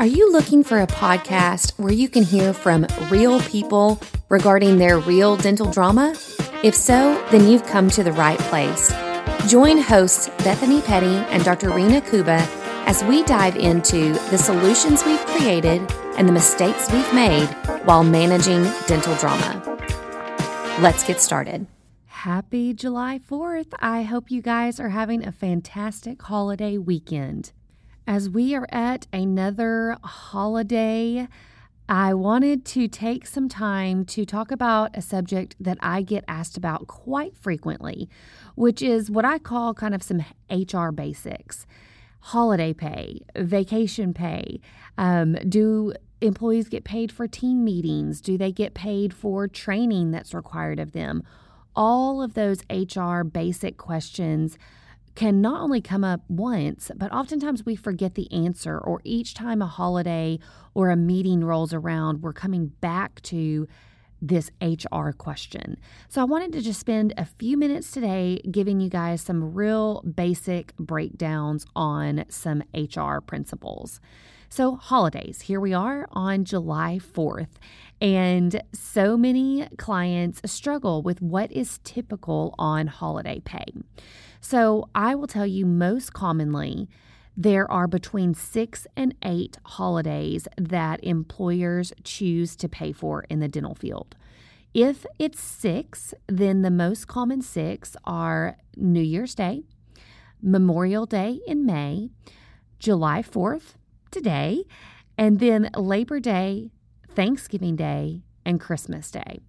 Are you looking for a podcast where you can hear from real people regarding their real dental drama? If so, then you've come to the right place. Join hosts Bethany Petty and Dr. Rena Kuba as we dive into the solutions we've created and the mistakes we've made while managing dental drama. Let's get started. Happy July 4th. I hope you guys are having a fantastic holiday weekend. As we are at another holiday, I wanted to take some time to talk about a subject that I get asked about quite frequently, which is what I call kind of some HR basics holiday pay, vacation pay. Um, do employees get paid for team meetings? Do they get paid for training that's required of them? All of those HR basic questions can not only come up once, but oftentimes we forget the answer, or each time a holiday or a meeting rolls around, we're coming back to this HR question. So I wanted to just spend a few minutes today giving you guys some real basic breakdowns on some HR principles. So, holidays, here we are on July 4th, and so many clients struggle with what is typical on holiday pay. So I will tell you most commonly, there are between six and eight holidays that employers choose to pay for in the dental field. If it's six, then the most common six are New Year's Day, Memorial Day in May, July 4th, today, and then Labor Day, Thanksgiving Day, and Christmas Day.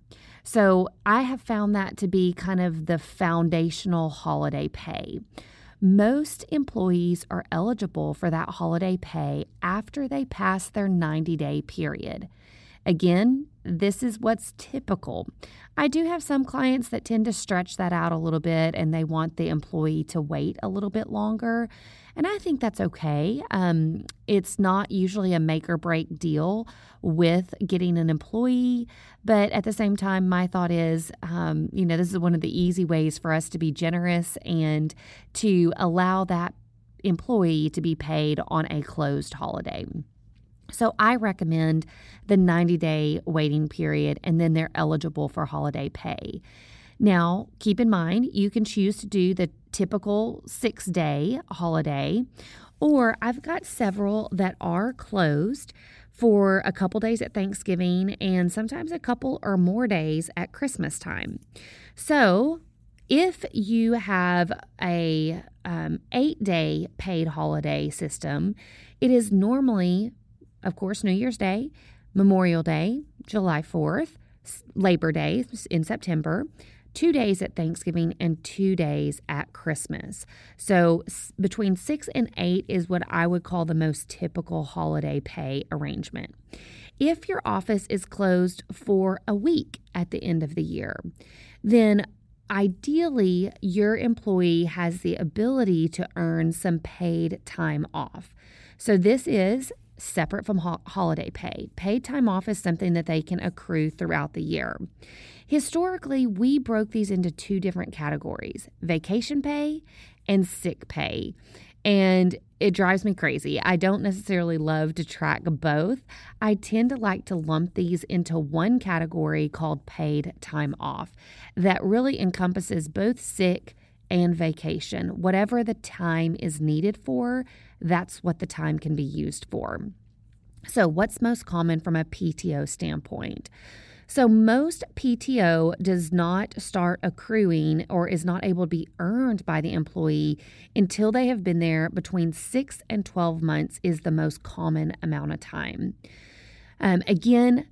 So I have found that to be kind of the foundational holiday pay. Most employees are eligible for that holiday pay after they pass their 90 day period. Again, this is what's typical. I do have some clients that tend to stretch that out a little bit and they want the employee to wait a little bit longer. And I think that's okay. Um, it's not usually a make or break deal with getting an employee. But at the same time, my thought is, um, you know, this is one of the easy ways for us to be generous and to allow that employee to be paid on a closed holiday. So I recommend the 90 day waiting period and then they're eligible for holiday pay. Now, keep in mind, you can choose to do the typical six day holiday, or I've got several that are closed for a couple days at Thanksgiving and sometimes a couple or more days at Christmas time. So, if you have a um, eight day paid holiday system, it is normally of course, New Year's Day, Memorial Day, July 4th, Labor Day in September, two days at Thanksgiving, and two days at Christmas. So between six and eight is what I would call the most typical holiday pay arrangement. If your office is closed for a week at the end of the year, then ideally your employee has the ability to earn some paid time off. So, this is separate from ho- holiday pay. Paid time off is something that they can accrue throughout the year. Historically, we broke these into two different categories vacation pay and sick pay. And it drives me crazy. I don't necessarily love to track both. I tend to like to lump these into one category called paid time off that really encompasses both sick and vacation. Whatever the time is needed for, that's what the time can be used for. So, what's most common from a PTO standpoint? So, most PTO does not start accruing or is not able to be earned by the employee until they have been there between six and 12 months, is the most common amount of time. Um, again,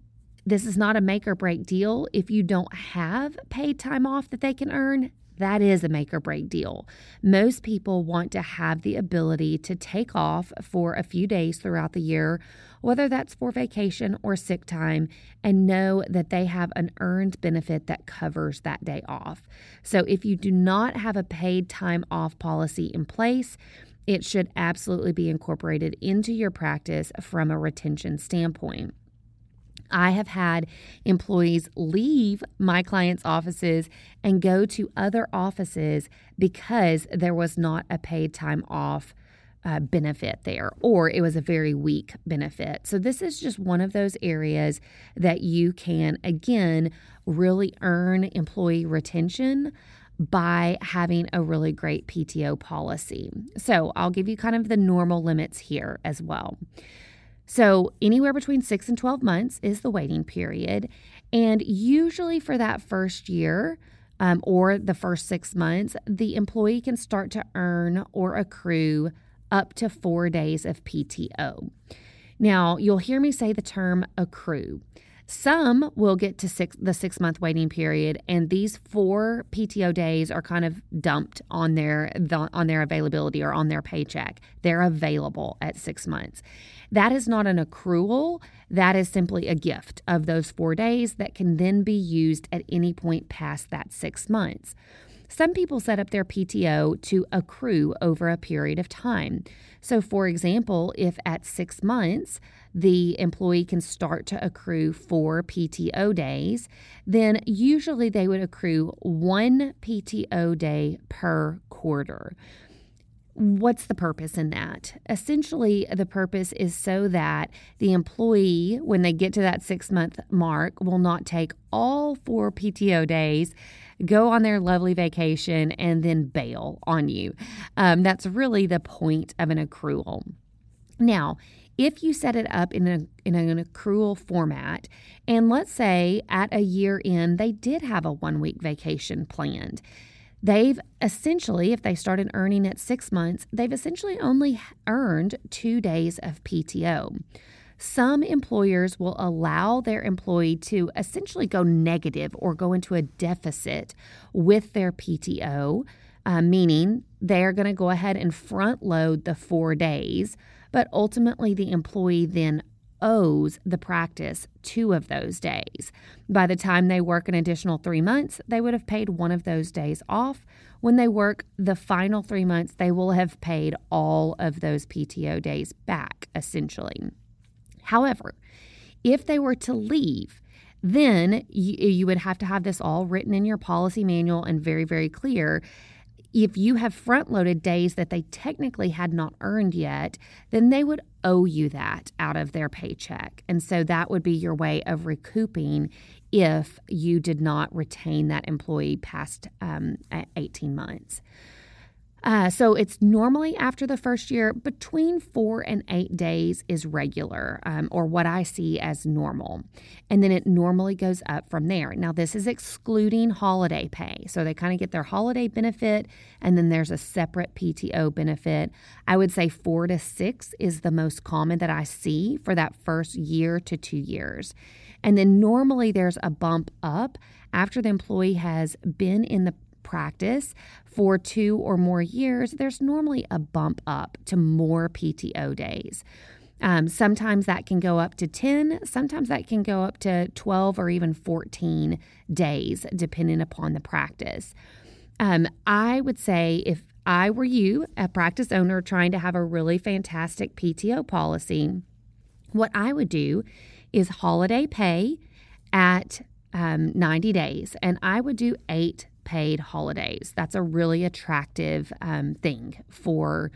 this is not a make or break deal. If you don't have paid time off that they can earn, that is a make or break deal. Most people want to have the ability to take off for a few days throughout the year, whether that's for vacation or sick time, and know that they have an earned benefit that covers that day off. So if you do not have a paid time off policy in place, it should absolutely be incorporated into your practice from a retention standpoint. I have had employees leave my clients' offices and go to other offices because there was not a paid time off uh, benefit there, or it was a very weak benefit. So, this is just one of those areas that you can, again, really earn employee retention by having a really great PTO policy. So, I'll give you kind of the normal limits here as well. So, anywhere between six and 12 months is the waiting period. And usually for that first year, um, or the first six months, the employee can start to earn or accrue up to four days of PTO. Now, you'll hear me say the term accrue. Some will get to six, the six month waiting period, and these four PTO days are kind of dumped on their on their availability or on their paycheck. They're available at six months. That is not an accrual. That is simply a gift of those four days that can then be used at any point past that six months. Some people set up their PTO to accrue over a period of time. So, for example, if at six months the employee can start to accrue four PTO days, then usually they would accrue one PTO day per quarter. What's the purpose in that? Essentially, the purpose is so that the employee, when they get to that six month mark, will not take all four PTO days, go on their lovely vacation, and then bail on you. Um, that's really the point of an accrual. Now, if you set it up in, a, in an accrual format, and let's say at a year end, they did have a one week vacation planned They've essentially, if they started earning at six months, they've essentially only earned two days of PTO. Some employers will allow their employee to essentially go negative or go into a deficit with their PTO, uh, meaning they're going to go ahead and front load the four days, but ultimately the employee then owes the practice two of those days. By the time they work an additional three months, they would have paid one of those days off. When they work the final three months, they will have paid all of those PTO days back, essentially. However, if they were to leave, then you, you would have to have this all written in your policy manual and very, very clear if you have front loaded days that they technically had not earned yet, then they would owe you that out of their paycheck. And so that would be your way of recouping if you did not retain that employee past um, 18 months. Uh, so it's normally after the first year, between four and eight days is regular, um, or what I see as normal. And then it normally goes up from there. Now, this is excluding holiday pay. So they kind of get their holiday benefit, and then there's a separate PTO benefit. I would say four to six is the most common that I see for that first year to two years. And then normally there's a bump up after the employee has been in the practice for two or more years, there's normally a bump up to more PTO days. Um, sometimes that can go up to 10, sometimes that can go up to 12 or even 14 days, depending upon the practice. Um, I would say if I were you, a practice owner trying to have a really fantastic PTO policy, what I would do is holiday pay at um, 90 days, and I would do eight paid holidays. That's a really attractive um, thing for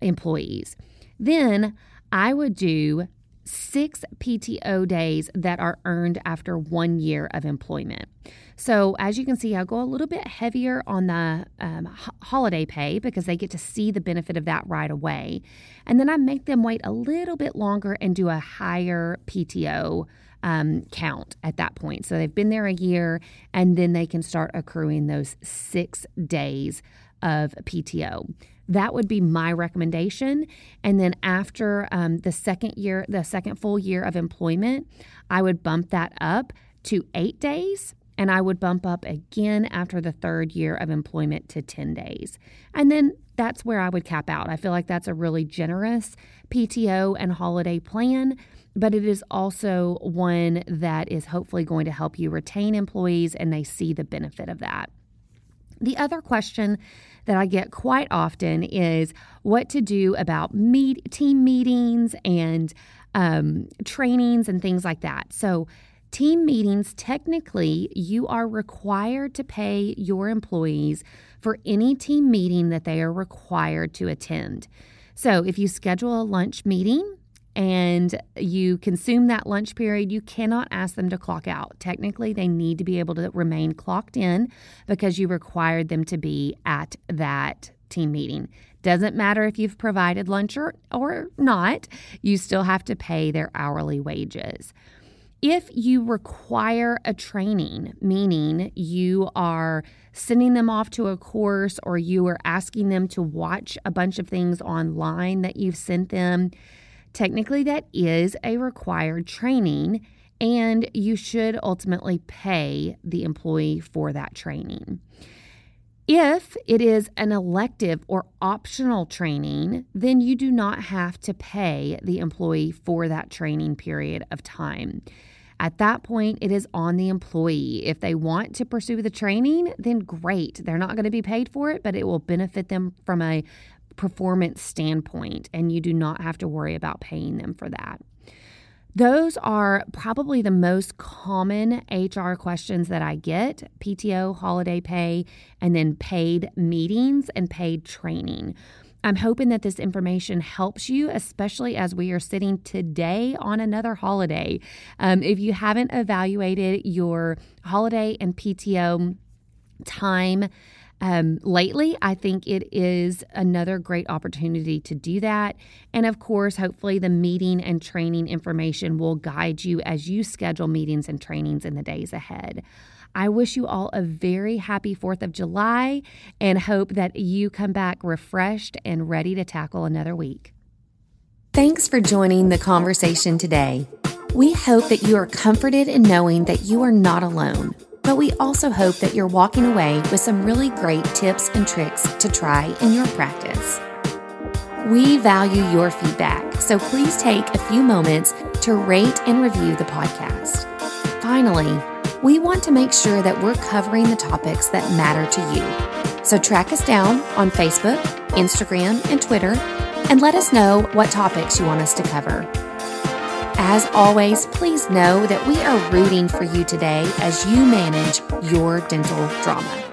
employees. Then I would do six PTO days that are earned after one year of employment. So, as you can see, I'll go a little bit heavier on the um, holiday pay because they get to see the benefit of that right away. And then I make them wait a little bit longer and do a higher PTO um, count at that point. So they've been there a year, and then they can start accruing those six days of PTO. That would be my recommendation. And then after um, the second year, the second full year of employment, I would bump that up to eight days. And I would bump up again after the third year of employment to 10 days. And then that's where I would cap out. I feel like that's a really generous PTO and holiday plan but it is also one that is hopefully going to help you retain employees and they see the benefit of that. The other question that I get quite often is what to do about meet, team meetings and um, trainings and things like that. So, team meetings, technically, you are required to pay your employees for any team meeting that they are required to attend. So if you schedule a lunch meeting, and you consume that lunch period, you cannot ask them to clock out. Technically, they need to be able to remain clocked in because you required them to be at that team meeting. Doesn't matter if you've provided lunch or, or not, you still have to pay their hourly wages. If you require a training, meaning you are sending them off to a course or you are asking them to watch a bunch of things online that you've sent them, technically that is a required training and you should ultimately pay the employee for that training. If it is an elective or optional training, then you do not have to pay the employee for that training period of time. At that point, it is on the employee. If they want to pursue the training, then great. They're not going to be paid for it, but it will benefit them from a performance standpoint, and you do not have to worry about paying them for that. Those are probably the most common HR questions that I get PTO, holiday pay, and then paid meetings and paid training. I'm hoping that this information helps you, especially as we are sitting today on another holiday. Um, if you haven't evaluated your holiday and PTO time, um, lately, I think it is another great opportunity to do that. And of course, hopefully, the meeting and training information will guide you as you schedule meetings and trainings in the days ahead. I wish you all a very happy 4th of July and hope that you come back refreshed and ready to tackle another week. Thanks for joining the conversation today. We hope that you are comforted in knowing that you are not alone but we also hope that you're walking away with some really great tips and tricks to try in your practice. We value your feedback, so please take a few moments to rate and review the podcast. Finally, we want to make sure that we're covering the topics that matter to you. So track us down on Facebook, Instagram, and Twitter, and let us know what topics you want us to cover. As always, please know that we are rooting for you today as you manage your dental drama.